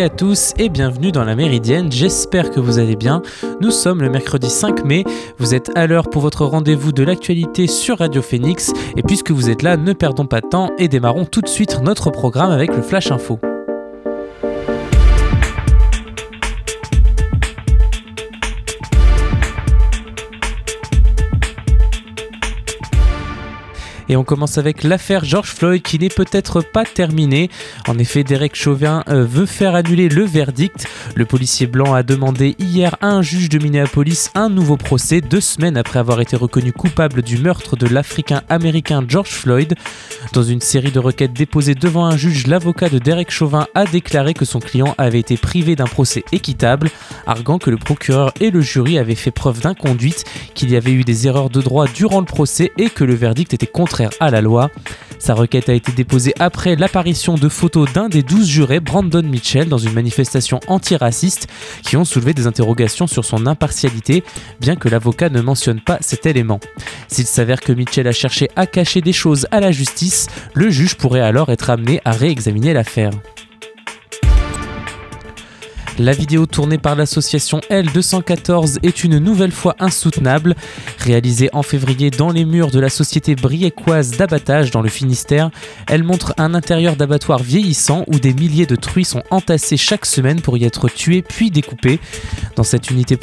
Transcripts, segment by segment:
à tous et bienvenue dans la Méridienne, j'espère que vous allez bien. Nous sommes le mercredi 5 mai, vous êtes à l'heure pour votre rendez-vous de l'actualité sur Radio Phoenix et puisque vous êtes là, ne perdons pas de temps et démarrons tout de suite notre programme avec le Flash Info. Et on commence avec l'affaire George Floyd qui n'est peut-être pas terminée. En effet, Derek Chauvin euh, veut faire annuler le verdict. Le policier blanc a demandé hier à un juge de Minneapolis un nouveau procès deux semaines après avoir été reconnu coupable du meurtre de l'Africain-Américain George Floyd. Dans une série de requêtes déposées devant un juge, l'avocat de Derek Chauvin a déclaré que son client avait été privé d'un procès équitable, arguant que le procureur et le jury avaient fait preuve d'inconduite, qu'il y avait eu des erreurs de droit durant le procès et que le verdict était contraire à la loi. Sa requête a été déposée après l'apparition de photos d'un des douze jurés, Brandon Mitchell, dans une manifestation antiraciste, qui ont soulevé des interrogations sur son impartialité, bien que l'avocat ne mentionne pas cet élément. S'il s'avère que Mitchell a cherché à cacher des choses à la justice, le juge pourrait alors être amené à réexaminer l'affaire. La vidéo tournée par l'association L214 est une nouvelle fois insoutenable. Réalisée en février dans les murs de la société briécoise d'abattage dans le Finistère, elle montre un intérieur d'abattoir vieillissant où des milliers de truies sont entassées chaque semaine pour y être tuées puis découpées. Dans cette unité,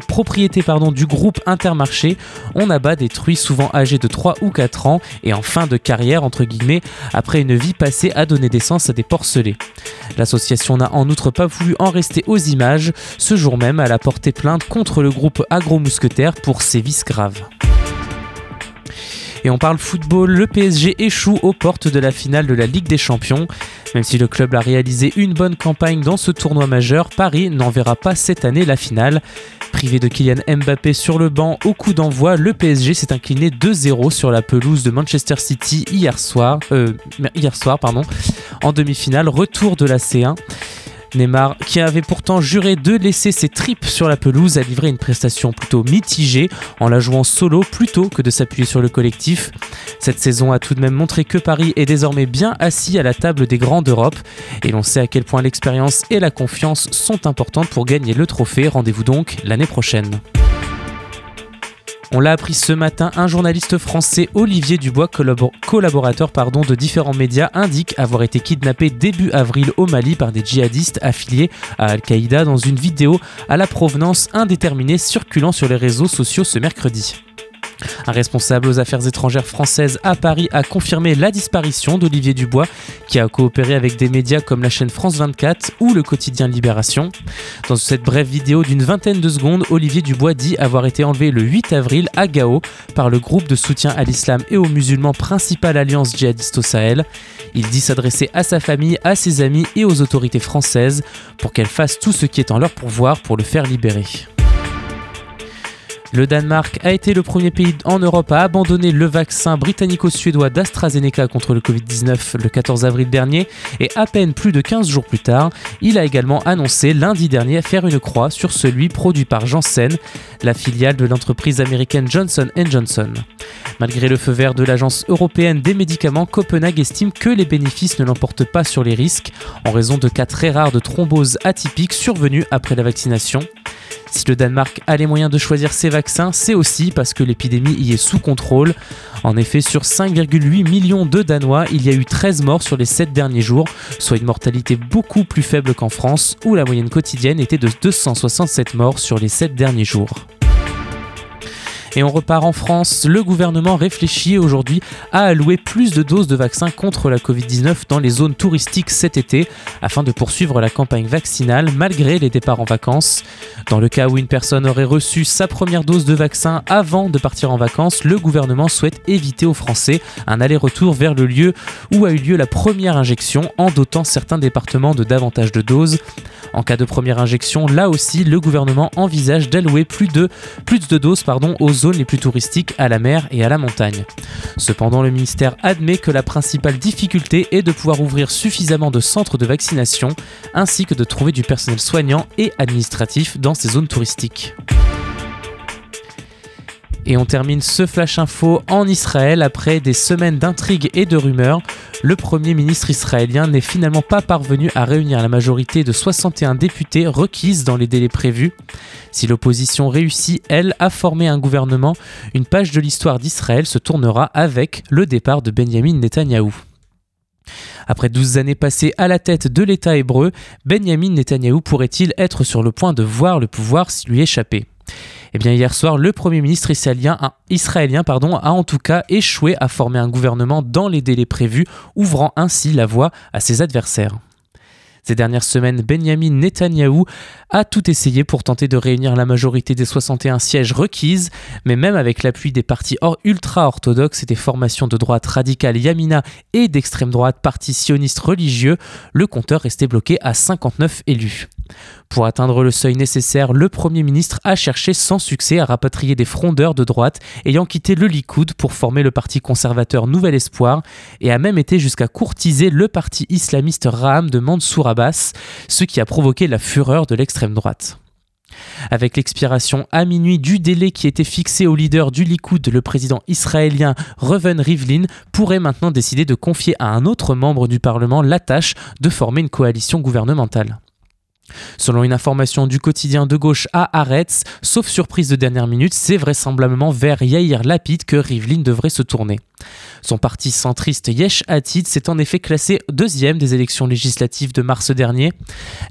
propriété du groupe Intermarché, on abat des truies souvent âgées de 3 ou 4 ans et en fin de carrière après une vie passée à donner naissance à des porcelets. L'association n'a en outre pas en rester aux images. Ce jour même, elle a porté plainte contre le groupe Agro-Mousquetaire pour sévices graves. Et on parle football, le PSG échoue aux portes de la finale de la Ligue des Champions. Même si le club a réalisé une bonne campagne dans ce tournoi majeur, Paris n'en verra pas cette année la finale. Privé de Kylian Mbappé sur le banc au coup d'envoi, le PSG s'est incliné 2-0 sur la pelouse de Manchester City hier soir, euh, hier soir en demi-finale, retour de la C1. Neymar, qui avait pourtant juré de laisser ses tripes sur la pelouse, a livré une prestation plutôt mitigée en la jouant solo plutôt que de s'appuyer sur le collectif. Cette saison a tout de même montré que Paris est désormais bien assis à la table des grands d'Europe et l'on sait à quel point l'expérience et la confiance sont importantes pour gagner le trophée. Rendez-vous donc l'année prochaine. On l'a appris ce matin, un journaliste français, Olivier Dubois, collaborateur pardon, de différents médias, indique avoir été kidnappé début avril au Mali par des djihadistes affiliés à Al-Qaïda dans une vidéo à la provenance indéterminée circulant sur les réseaux sociaux ce mercredi. Un responsable aux affaires étrangères françaises à Paris a confirmé la disparition d'Olivier Dubois, qui a coopéré avec des médias comme la chaîne France 24 ou le quotidien Libération. Dans cette brève vidéo d'une vingtaine de secondes, Olivier Dubois dit avoir été enlevé le 8 avril à Gao par le groupe de soutien à l'islam et aux musulmans principale alliance djihadiste au Sahel. Il dit s'adresser à sa famille, à ses amis et aux autorités françaises pour qu'elles fassent tout ce qui est en leur pouvoir pour le faire libérer. Le Danemark a été le premier pays en Europe à abandonner le vaccin britannico-suédois d'AstraZeneca contre le Covid-19 le 14 avril dernier et à peine plus de 15 jours plus tard, il a également annoncé lundi dernier faire une croix sur celui produit par Janssen, la filiale de l'entreprise américaine Johnson Johnson. Malgré le feu vert de l'Agence européenne des médicaments, Copenhague estime que les bénéfices ne l'emportent pas sur les risques en raison de cas très rares de thrombose atypique survenus après la vaccination. Si le Danemark a les moyens de choisir ses vaccins, c'est aussi parce que l'épidémie y est sous contrôle. En effet, sur 5,8 millions de Danois, il y a eu 13 morts sur les 7 derniers jours, soit une mortalité beaucoup plus faible qu'en France, où la moyenne quotidienne était de 267 morts sur les 7 derniers jours. Et on repart en France. Le gouvernement réfléchit aujourd'hui à allouer plus de doses de vaccins contre la Covid-19 dans les zones touristiques cet été afin de poursuivre la campagne vaccinale malgré les départs en vacances. Dans le cas où une personne aurait reçu sa première dose de vaccin avant de partir en vacances, le gouvernement souhaite éviter aux Français un aller-retour vers le lieu où a eu lieu la première injection en dotant certains départements de davantage de doses. En cas de première injection, là aussi, le gouvernement envisage d'allouer plus de, plus de doses pardon, aux zones les plus touristiques, à la mer et à la montagne. Cependant, le ministère admet que la principale difficulté est de pouvoir ouvrir suffisamment de centres de vaccination, ainsi que de trouver du personnel soignant et administratif dans ces zones touristiques. Et on termine ce flash info en Israël après des semaines d'intrigues et de rumeurs. Le Premier ministre israélien n'est finalement pas parvenu à réunir la majorité de 61 députés requises dans les délais prévus. Si l'opposition réussit, elle, à former un gouvernement, une page de l'histoire d'Israël se tournera avec le départ de Benjamin Netanyahou. Après 12 années passées à la tête de l'État hébreu, Benjamin Netanyahou pourrait-il être sur le point de voir le pouvoir lui échapper? Eh bien, hier soir, le Premier ministre israélien, a en tout cas échoué à former un gouvernement dans les délais prévus, ouvrant ainsi la voie à ses adversaires. Ces dernières semaines, Benjamin Netanyahou a tout essayé pour tenter de réunir la majorité des 61 sièges requises, mais même avec l'appui des partis ultra-orthodoxes et des formations de droite radicale Yamina et d'extrême droite partis sionistes religieux, le compteur restait bloqué à 59 élus. Pour atteindre le seuil nécessaire, le Premier ministre a cherché sans succès à rapatrier des frondeurs de droite ayant quitté le Likoud pour former le parti conservateur Nouvel Espoir et a même été jusqu'à courtiser le parti islamiste Raham de Mansour Abbas, ce qui a provoqué la fureur de l'extrême droite. Avec l'expiration à minuit du délai qui était fixé au leader du Likoud, le président israélien Reuven Rivlin pourrait maintenant décider de confier à un autre membre du Parlement la tâche de former une coalition gouvernementale. Selon une information du quotidien de gauche à Haaretz, sauf surprise de dernière minute, c'est vraisemblablement vers Yair Lapid que Rivlin devrait se tourner. Son parti centriste Yesh Atid s'est en effet classé deuxième des élections législatives de mars dernier.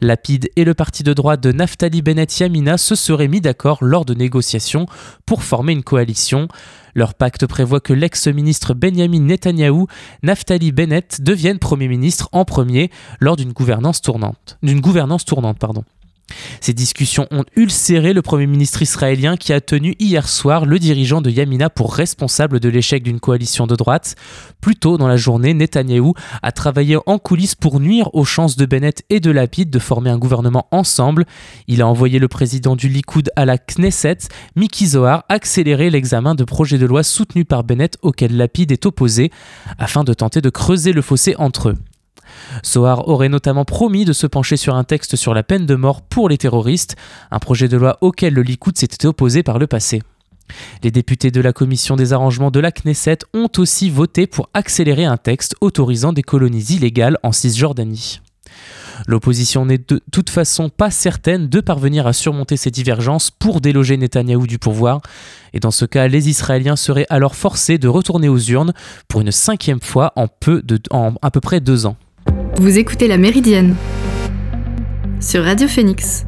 Lapid et le parti de droite de Naftali Bennett Yamina se seraient mis d'accord lors de négociations pour former une coalition. Leur pacte prévoit que l'ex-ministre Benjamin Netanyahou, Naftali Bennett, devienne Premier ministre en premier lors d'une gouvernance tournante. D'une gouvernance tournante, pardon. Ces discussions ont ulcéré le Premier ministre israélien qui a tenu hier soir le dirigeant de Yamina pour responsable de l'échec d'une coalition de droite. Plus tôt dans la journée, Netanyahou a travaillé en coulisses pour nuire aux chances de Bennett et de Lapid de former un gouvernement ensemble. Il a envoyé le président du Likoud à la Knesset, Miki Zohar, accélérer l'examen de projets de loi soutenus par Bennett auxquels Lapid est opposé, afin de tenter de creuser le fossé entre eux. Sohar aurait notamment promis de se pencher sur un texte sur la peine de mort pour les terroristes, un projet de loi auquel le Likoud s'était opposé par le passé. Les députés de la commission des arrangements de la Knesset ont aussi voté pour accélérer un texte autorisant des colonies illégales en Cisjordanie. L'opposition n'est de toute façon pas certaine de parvenir à surmonter ces divergences pour déloger Netanyahou du pouvoir, et dans ce cas, les Israéliens seraient alors forcés de retourner aux urnes pour une cinquième fois en, peu en à peu près deux ans. Vous écoutez La Méridienne sur Radio Phoenix.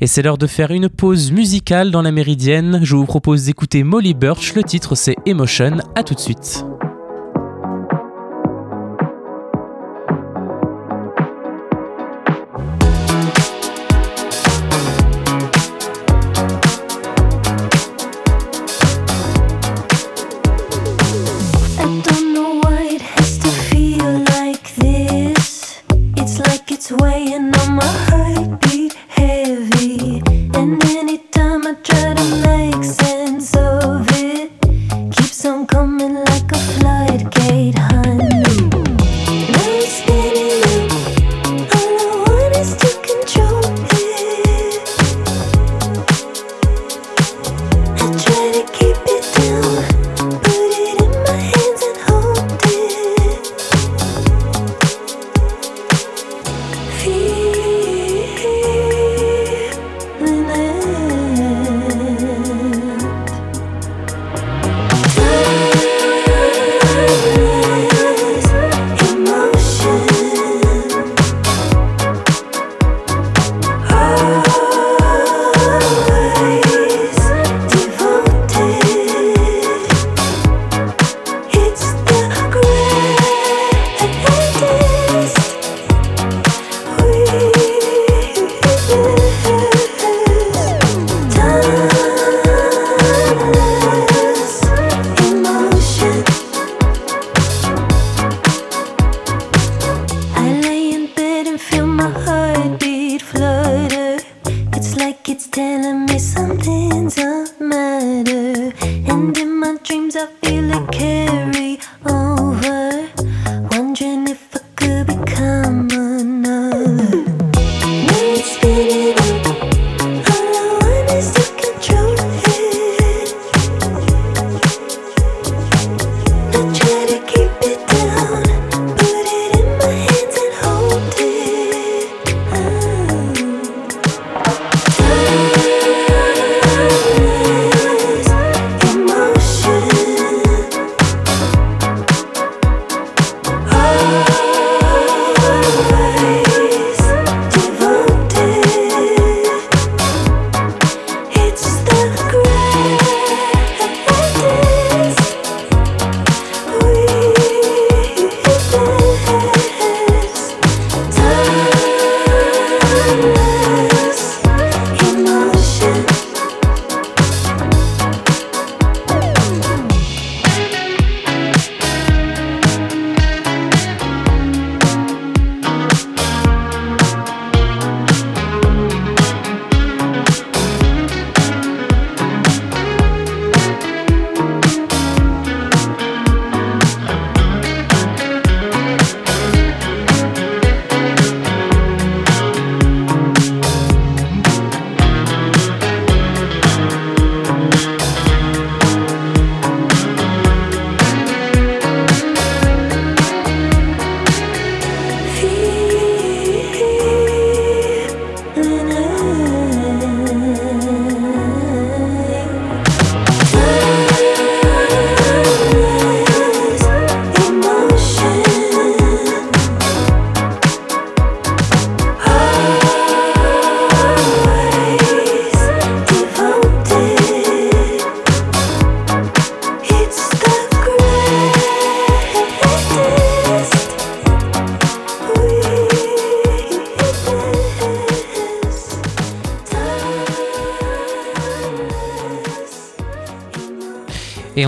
Et c'est l'heure de faire une pause musicale dans La Méridienne. Je vous propose d'écouter Molly Birch. Le titre c'est Emotion. A tout de suite.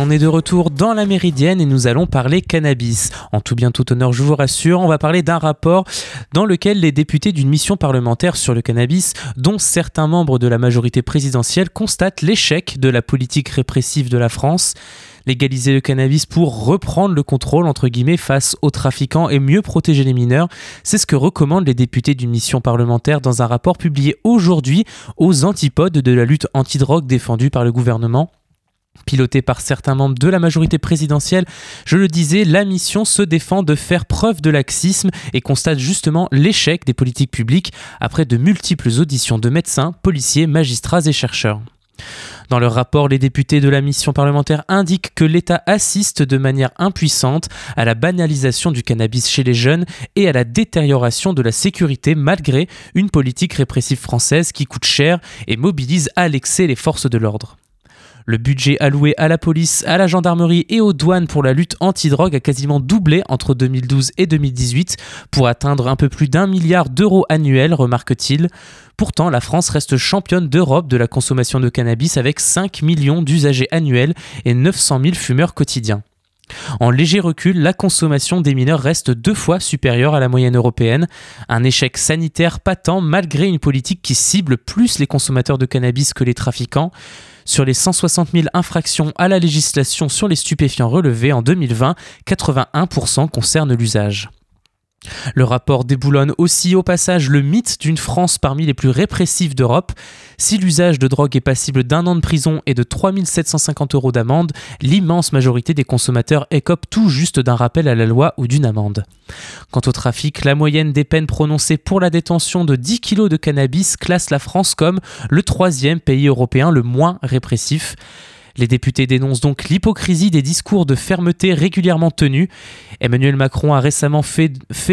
On est de retour dans la Méridienne et nous allons parler cannabis. En tout bien tout honneur, je vous rassure, on va parler d'un rapport dans lequel les députés d'une mission parlementaire sur le cannabis, dont certains membres de la majorité présidentielle, constatent l'échec de la politique répressive de la France légaliser le cannabis pour reprendre le contrôle entre guillemets face aux trafiquants et mieux protéger les mineurs. C'est ce que recommandent les députés d'une mission parlementaire dans un rapport publié aujourd'hui aux antipodes de la lutte antidrogue défendue par le gouvernement. Piloté par certains membres de la majorité présidentielle, je le disais, la mission se défend de faire preuve de laxisme et constate justement l'échec des politiques publiques après de multiples auditions de médecins, policiers, magistrats et chercheurs. Dans leur rapport, les députés de la mission parlementaire indiquent que l'État assiste de manière impuissante à la banalisation du cannabis chez les jeunes et à la détérioration de la sécurité malgré une politique répressive française qui coûte cher et mobilise à l'excès les forces de l'ordre. Le budget alloué à la police, à la gendarmerie et aux douanes pour la lutte anti-drogue a quasiment doublé entre 2012 et 2018 pour atteindre un peu plus d'un milliard d'euros annuels, remarque-t-il. Pourtant, la France reste championne d'Europe de la consommation de cannabis avec 5 millions d'usagers annuels et 900 000 fumeurs quotidiens. En léger recul, la consommation des mineurs reste deux fois supérieure à la moyenne européenne, un échec sanitaire patent malgré une politique qui cible plus les consommateurs de cannabis que les trafiquants. Sur les 160 000 infractions à la législation sur les stupéfiants relevées en 2020, 81% concernent l'usage. Le rapport déboulonne aussi au passage le mythe d'une France parmi les plus répressives d'Europe. Si l'usage de drogue est passible d'un an de prison et de 3750 euros d'amende, l'immense majorité des consommateurs écopent tout juste d'un rappel à la loi ou d'une amende. Quant au trafic, la moyenne des peines prononcées pour la détention de 10 kg de cannabis classe la France comme le troisième pays européen le moins répressif. Les députés dénoncent donc l'hypocrisie des discours de fermeté régulièrement tenus. Emmanuel Macron a récemment fait,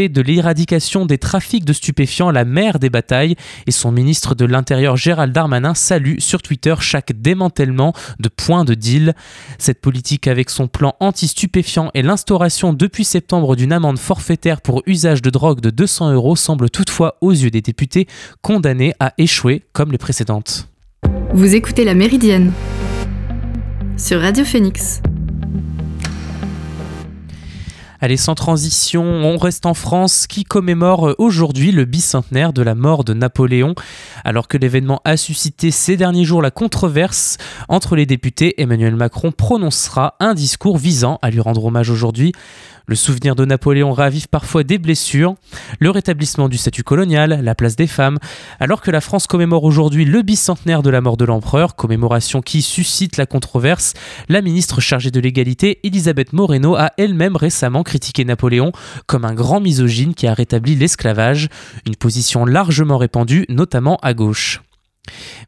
de l'éradication des trafics de stupéfiants la mère des batailles et son ministre de l'Intérieur Gérald Darmanin salue sur Twitter chaque démantèlement de points de deal. Cette politique avec son plan anti-stupéfiant et l'instauration depuis septembre d'une amende forfaitaire pour usage de drogue de 200 euros semble toutefois aux yeux des députés condamnés à échouer comme les précédentes. Vous écoutez la Méridienne sur Radio Phoenix. Allez, sans transition, on reste en France qui commémore aujourd'hui le bicentenaire de la mort de Napoléon? Alors que l'événement a suscité ces derniers jours la controverse entre les députés, Emmanuel Macron prononcera un discours visant à lui rendre hommage aujourd'hui. Le souvenir de Napoléon ravive parfois des blessures, le rétablissement du statut colonial, la place des femmes, alors que la France commémore aujourd'hui le bicentenaire de la mort de l'empereur, commémoration qui suscite la controverse, la ministre chargée de l'égalité, Elisabeth Moreno, a elle-même récemment critiqué Napoléon comme un grand misogyne qui a rétabli l'esclavage, une position largement répandue, notamment à gauche.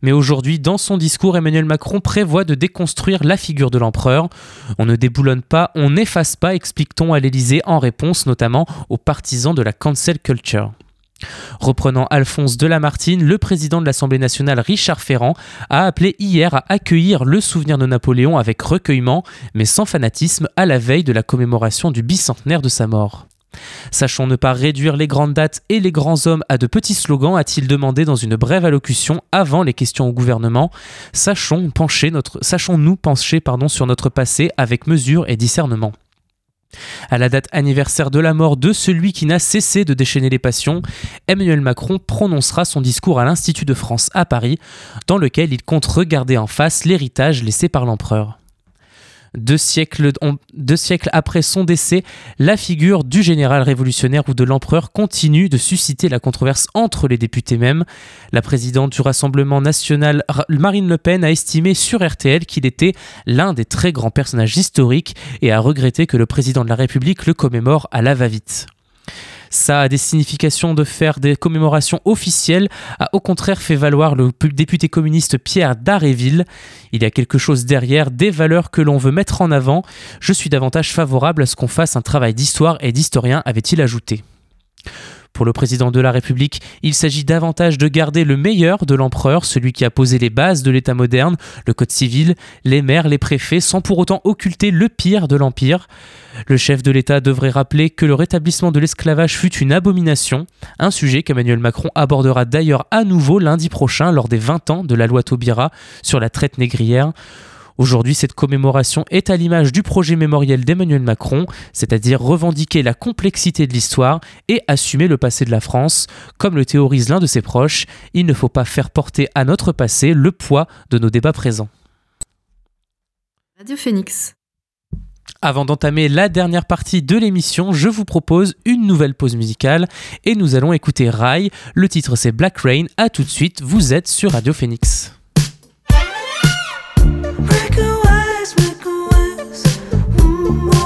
Mais aujourd'hui, dans son discours, Emmanuel Macron prévoit de déconstruire la figure de l'empereur. On ne déboulonne pas, on n'efface pas, explique-t-on à l'Élysée en réponse notamment aux partisans de la cancel culture. Reprenant Alphonse de Lamartine, le président de l'Assemblée nationale Richard Ferrand a appelé hier à accueillir le souvenir de Napoléon avec recueillement, mais sans fanatisme, à la veille de la commémoration du bicentenaire de sa mort. Sachons ne pas réduire les grandes dates et les grands hommes à de petits slogans, a-t-il demandé dans une brève allocution avant les questions au gouvernement. Sachons-nous pencher pardon, sur notre passé avec mesure et discernement. À la date anniversaire de la mort de celui qui n'a cessé de déchaîner les passions, Emmanuel Macron prononcera son discours à l'Institut de France à Paris, dans lequel il compte regarder en face l'héritage laissé par l'empereur. Deux siècles, après son décès, la figure du général révolutionnaire ou de l'empereur continue de susciter la controverse entre les députés même. La présidente du Rassemblement national, Marine Le Pen, a estimé sur RTL qu'il était l'un des très grands personnages historiques et a regretté que le président de la République le commémore à la va-vite. Ça a des significations de faire des commémorations officielles, a au contraire fait valoir le député communiste Pierre Daréville. Il y a quelque chose derrière, des valeurs que l'on veut mettre en avant. Je suis davantage favorable à ce qu'on fasse un travail d'histoire et d'historien, avait-il ajouté. Pour le président de la République, il s'agit davantage de garder le meilleur de l'empereur, celui qui a posé les bases de l'État moderne, le Code civil, les maires, les préfets, sans pour autant occulter le pire de l'Empire. Le chef de l'État devrait rappeler que le rétablissement de l'esclavage fut une abomination, un sujet qu'Emmanuel Macron abordera d'ailleurs à nouveau lundi prochain lors des 20 ans de la loi Taubira sur la traite négrière. Aujourd'hui, cette commémoration est à l'image du projet mémoriel d'Emmanuel Macron, c'est-à-dire revendiquer la complexité de l'histoire et assumer le passé de la France. Comme le théorise l'un de ses proches, il ne faut pas faire porter à notre passé le poids de nos débats présents. Radio Phoenix. Avant d'entamer la dernière partie de l'émission, je vous propose une nouvelle pause musicale et nous allons écouter Rai. Le titre c'est Black Rain. A tout de suite, vous êtes sur Radio Phoenix. On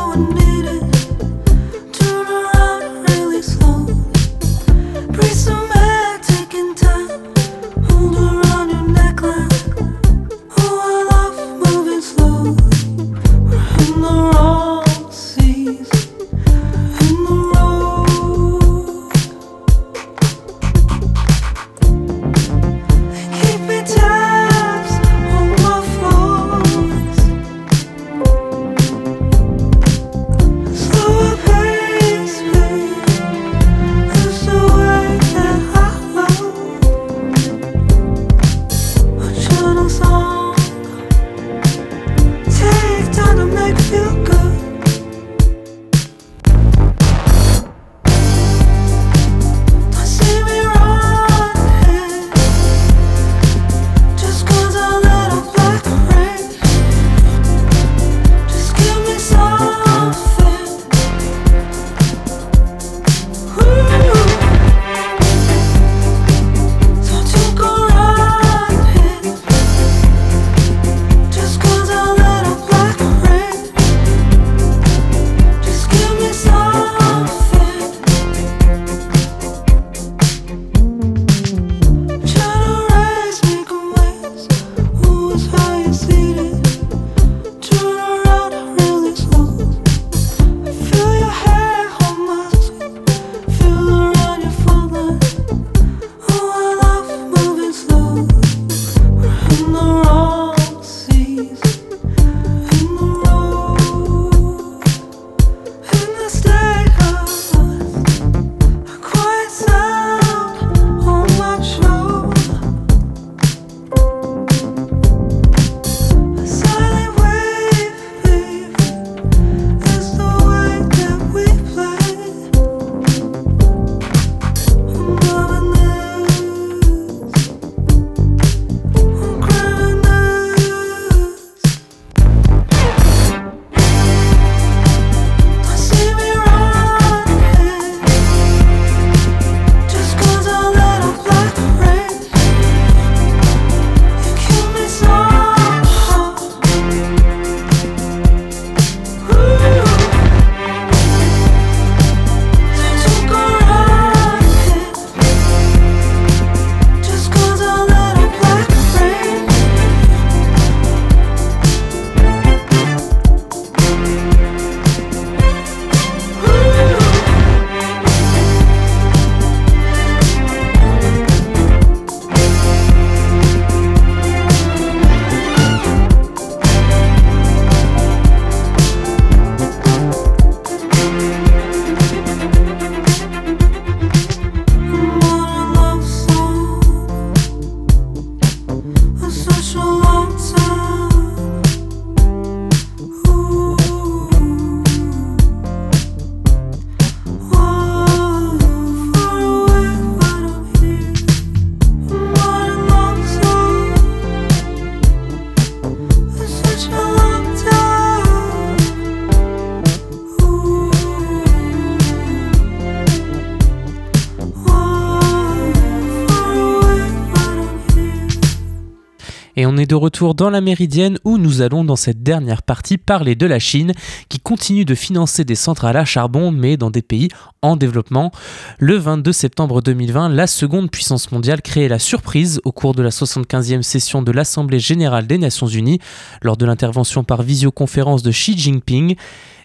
de retour dans la Méridienne où nous allons dans cette dernière partie parler de la Chine qui continue de financer des centrales à charbon mais dans des pays en développement. Le 22 septembre 2020, la seconde puissance mondiale créait la surprise au cours de la 75e session de l'Assemblée générale des Nations Unies lors de l'intervention par visioconférence de Xi Jinping.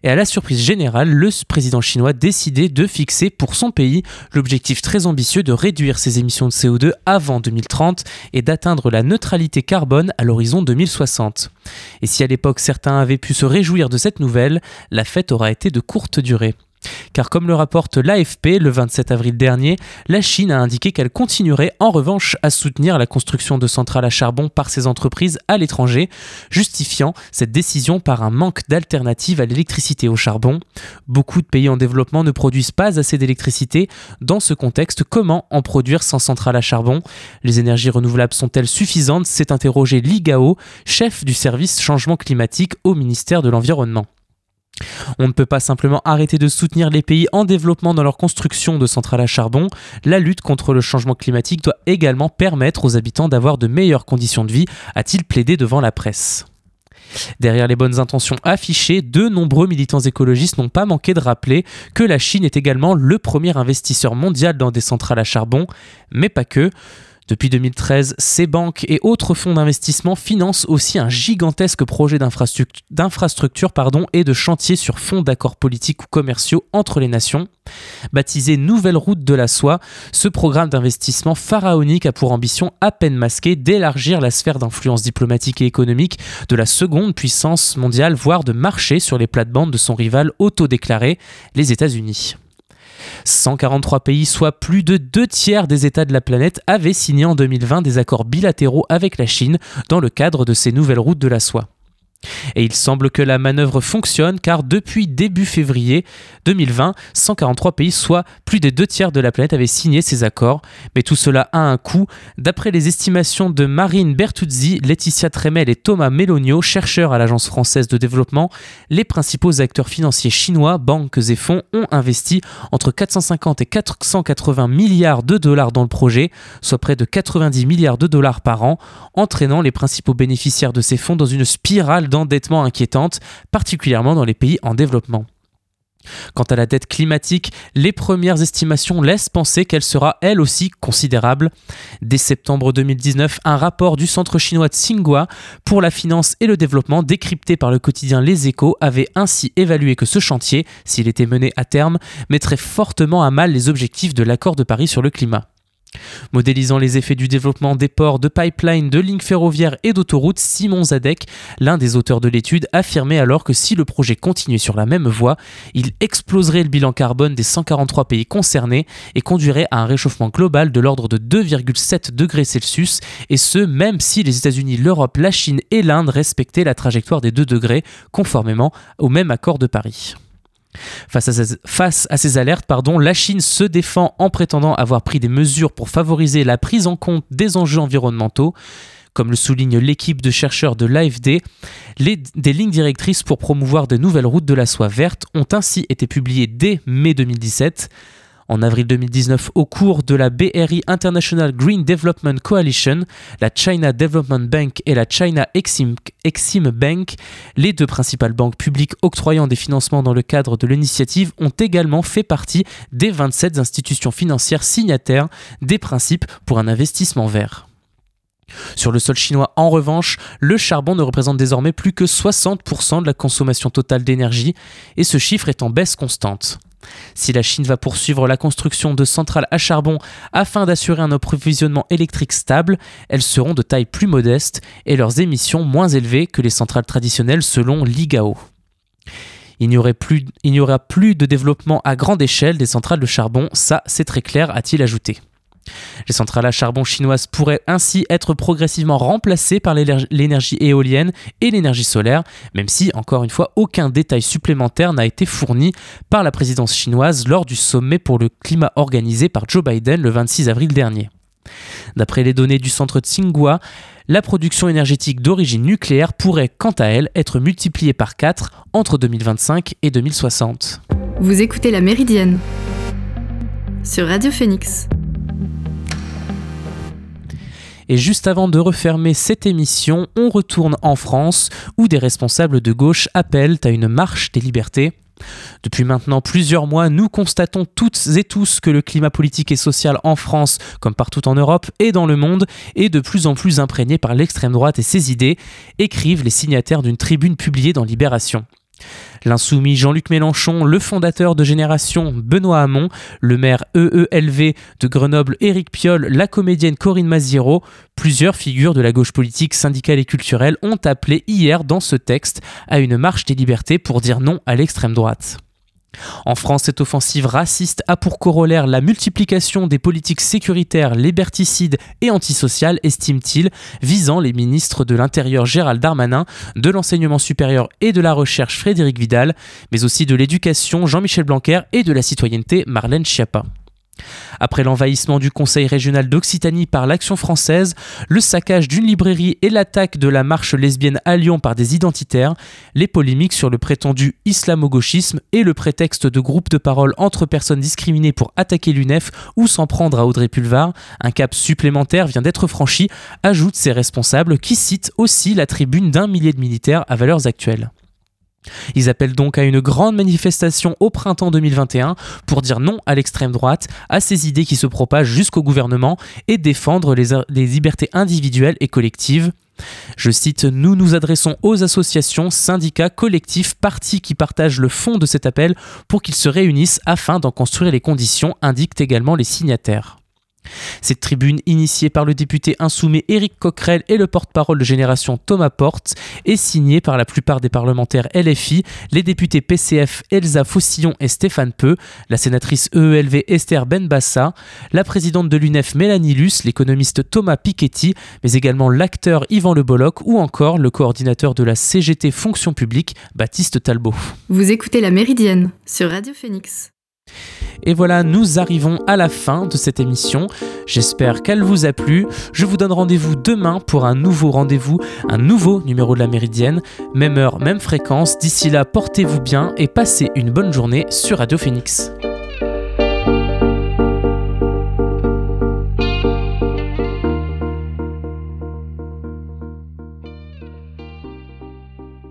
Et à la surprise générale, le président chinois décidait de fixer pour son pays l'objectif très ambitieux de réduire ses émissions de CO2 avant 2030 et d'atteindre la neutralité carbone à l'horizon 2060. Et si à l'époque certains avaient pu se réjouir de cette nouvelle, la fête aura été de courte durée. Car comme le rapporte l'AFP le 27 avril dernier, la Chine a indiqué qu'elle continuerait en revanche à soutenir la construction de centrales à charbon par ses entreprises à l'étranger, justifiant cette décision par un manque d'alternatives à l'électricité au charbon. Beaucoup de pays en développement ne produisent pas assez d'électricité. Dans ce contexte, comment en produire sans centrales à charbon? Les énergies renouvelables sont-elles suffisantes? S'est interrogé Ligao, chef du service changement climatique au ministère de l'Environnement. On ne peut pas simplement arrêter de soutenir les pays en développement dans leur construction de centrales à charbon. La lutte contre le changement climatique doit également permettre aux habitants d'avoir de meilleures conditions de vie, a-t-il plaidé devant la presse. Derrière les bonnes intentions affichées, de nombreux militants écologistes n'ont pas manqué de rappeler que la Chine est également le premier investisseur mondial dans des centrales à charbon, mais pas que. Depuis 2013, ces banques et autres fonds d'investissement financent aussi un gigantesque projet d'infrastructure et de chantier sur fond d'accords politiques ou commerciaux entre les nations. Baptisé Nouvelle Route de la Soie, ce programme d'investissement pharaonique a pour ambition à peine masquée d'élargir la sphère d'influence diplomatique et économique de la seconde puissance mondiale, voire de marcher sur les plates-bandes de son rival autodéclaré, les États-Unis. 143 pays, soit plus de deux tiers des États de la planète, avaient signé en 2020 des accords bilatéraux avec la Chine dans le cadre de ces nouvelles routes de la soie. Et il semble que la manœuvre fonctionne car depuis début février 2020, 143 pays, soit plus des deux tiers de la planète, avaient signé ces accords. Mais tout cela a un coût. D'après les estimations de Marine Bertuzzi, Laetitia Tremel et Thomas Melonio, chercheurs à l'Agence française de développement, les principaux acteurs financiers chinois, banques et fonds, ont investi entre 450 et 480 milliards de dollars dans le projet, soit près de 90 milliards de dollars par an, entraînant les principaux bénéficiaires de ces fonds dans une spirale d'endettement inquiétante, particulièrement dans les pays en développement. Quant à la dette climatique, les premières estimations laissent penser qu'elle sera elle aussi considérable. Dès septembre 2019, un rapport du centre chinois Tsinghua pour la finance et le développement, décrypté par le quotidien Les Échos, avait ainsi évalué que ce chantier, s'il était mené à terme, mettrait fortement à mal les objectifs de l'accord de Paris sur le climat. Modélisant les effets du développement des ports, de pipelines, de lignes ferroviaires et d'autoroutes, Simon Zadek, l'un des auteurs de l'étude, affirmait alors que si le projet continuait sur la même voie, il exploserait le bilan carbone des 143 pays concernés et conduirait à un réchauffement global de l'ordre de 2,7 degrés Celsius, et ce même si les États-Unis, l'Europe, la Chine et l'Inde respectaient la trajectoire des 2 degrés, conformément au même accord de Paris. Face à, ces, alertes, la Chine se défend en prétendant avoir pris des mesures pour favoriser la prise en compte des enjeux environnementaux. Comme le souligne l'équipe de chercheurs de l'AFD, des lignes directrices pour promouvoir de nouvelles routes de la soie verte ont ainsi été publiées dès mai 2017. En avril 2019, au cours de la BRI International Green Development Coalition, la China Development Bank et la China Exim, Bank, les deux principales banques publiques octroyant des financements dans le cadre de l'initiative, ont également fait partie des 27 institutions financières signataires des principes pour un investissement vert. Sur le sol chinois, en revanche, le charbon ne représente désormais plus que 60% de la consommation totale d'énergie, et ce chiffre est en baisse constante. Si la Chine va poursuivre la construction de centrales à charbon afin d'assurer un approvisionnement électrique stable, elles seront de taille plus modeste et leurs émissions moins élevées que les centrales traditionnelles selon l'IGAO. Il n'y, aura plus de développement à grande échelle des centrales de charbon, ça c'est très clair, a-t-il ajouté. Les centrales à charbon chinoises pourraient ainsi être progressivement remplacées par l'énergie éolienne et l'énergie solaire, même si, encore une fois, aucun détail supplémentaire n'a été fourni par la présidence chinoise lors du sommet pour le climat organisé par Joe Biden le 26 avril dernier. D'après les données du centre Tsinghua, la production énergétique d'origine nucléaire pourrait, quant à elle, être multipliée par 4 entre 2025 et 2060. Vous écoutez La Méridienne sur Radio Phoenix. Et juste avant de refermer cette émission, on retourne en France où des responsables de gauche appellent à une marche des libertés. Depuis maintenant plusieurs mois, nous constatons toutes et tous que le climat politique et social en France, comme partout en Europe et dans le monde, est de plus en plus imprégné par l'extrême droite et ses idées, écrivent les signataires d'une tribune publiée dans Libération. L'insoumis Jean-Luc Mélenchon, le fondateur de Génération Benoît Hamon, le maire EELV de Grenoble Éric Piolle, la comédienne Corinne Maziero, plusieurs figures de la gauche politique, syndicale et culturelle ont appelé hier dans ce texte à une marche des libertés pour dire non à l'extrême droite. En France, cette offensive raciste a pour corollaire la multiplication des politiques sécuritaires liberticides et antisociales, estime-t-il, visant les ministres de l'Intérieur Gérald Darmanin, de l'enseignement supérieur et de la recherche Frédéric Vidal, mais aussi de l'éducation Jean-Michel Blanquer et de la citoyenneté Marlène Schiappa. Après l'envahissement du Conseil régional d'Occitanie par l'Action française, le saccage d'une librairie et l'attaque de la marche lesbienne à Lyon par des identitaires, les polémiques sur le prétendu islamo-gauchisme et le prétexte de groupes de parole entre personnes discriminées pour attaquer l'UNEF ou s'en prendre à Audrey Pulvar, un cap supplémentaire vient d'être franchi, ajoutent ces responsables qui citent aussi la tribune d'un millier de militaires à valeurs actuelles. Ils appellent donc à une grande manifestation au printemps 2021 pour dire non à l'extrême droite, à ces idées qui se propagent jusqu'au gouvernement et défendre les, libertés individuelles et collectives. Je cite, Nous nous adressons aux associations, syndicats, collectifs, partis qui partagent le fond de cet appel pour qu'ils se réunissent afin d'en construire les conditions, indiquent également les signataires. Cette tribune, initiée par le député insoumis Éric Coquerel et le porte-parole de Génération Thomas Porte, est signée par la plupart des parlementaires LFI, les députés PCF Elsa Faucillon et Stéphane Peu, la sénatrice EELV Esther Benbassa, la présidente de l'UNEF Mélanie Luce, l'économiste Thomas Piketty, mais également l'acteur Yvan Le Bolloc ou encore le coordinateur de la CGT Fonction publique Baptiste Talbot. Vous écoutez La Méridienne sur Radio Phoenix. Et voilà, nous arrivons à la fin de cette émission. J'espère qu'elle vous a plu. Je vous donne rendez-vous demain pour un nouveau rendez-vous, un nouveau numéro de la Méridienne. Même heure, même fréquence. D'ici là, portez-vous bien et passez une bonne journée sur Radio Phoenix.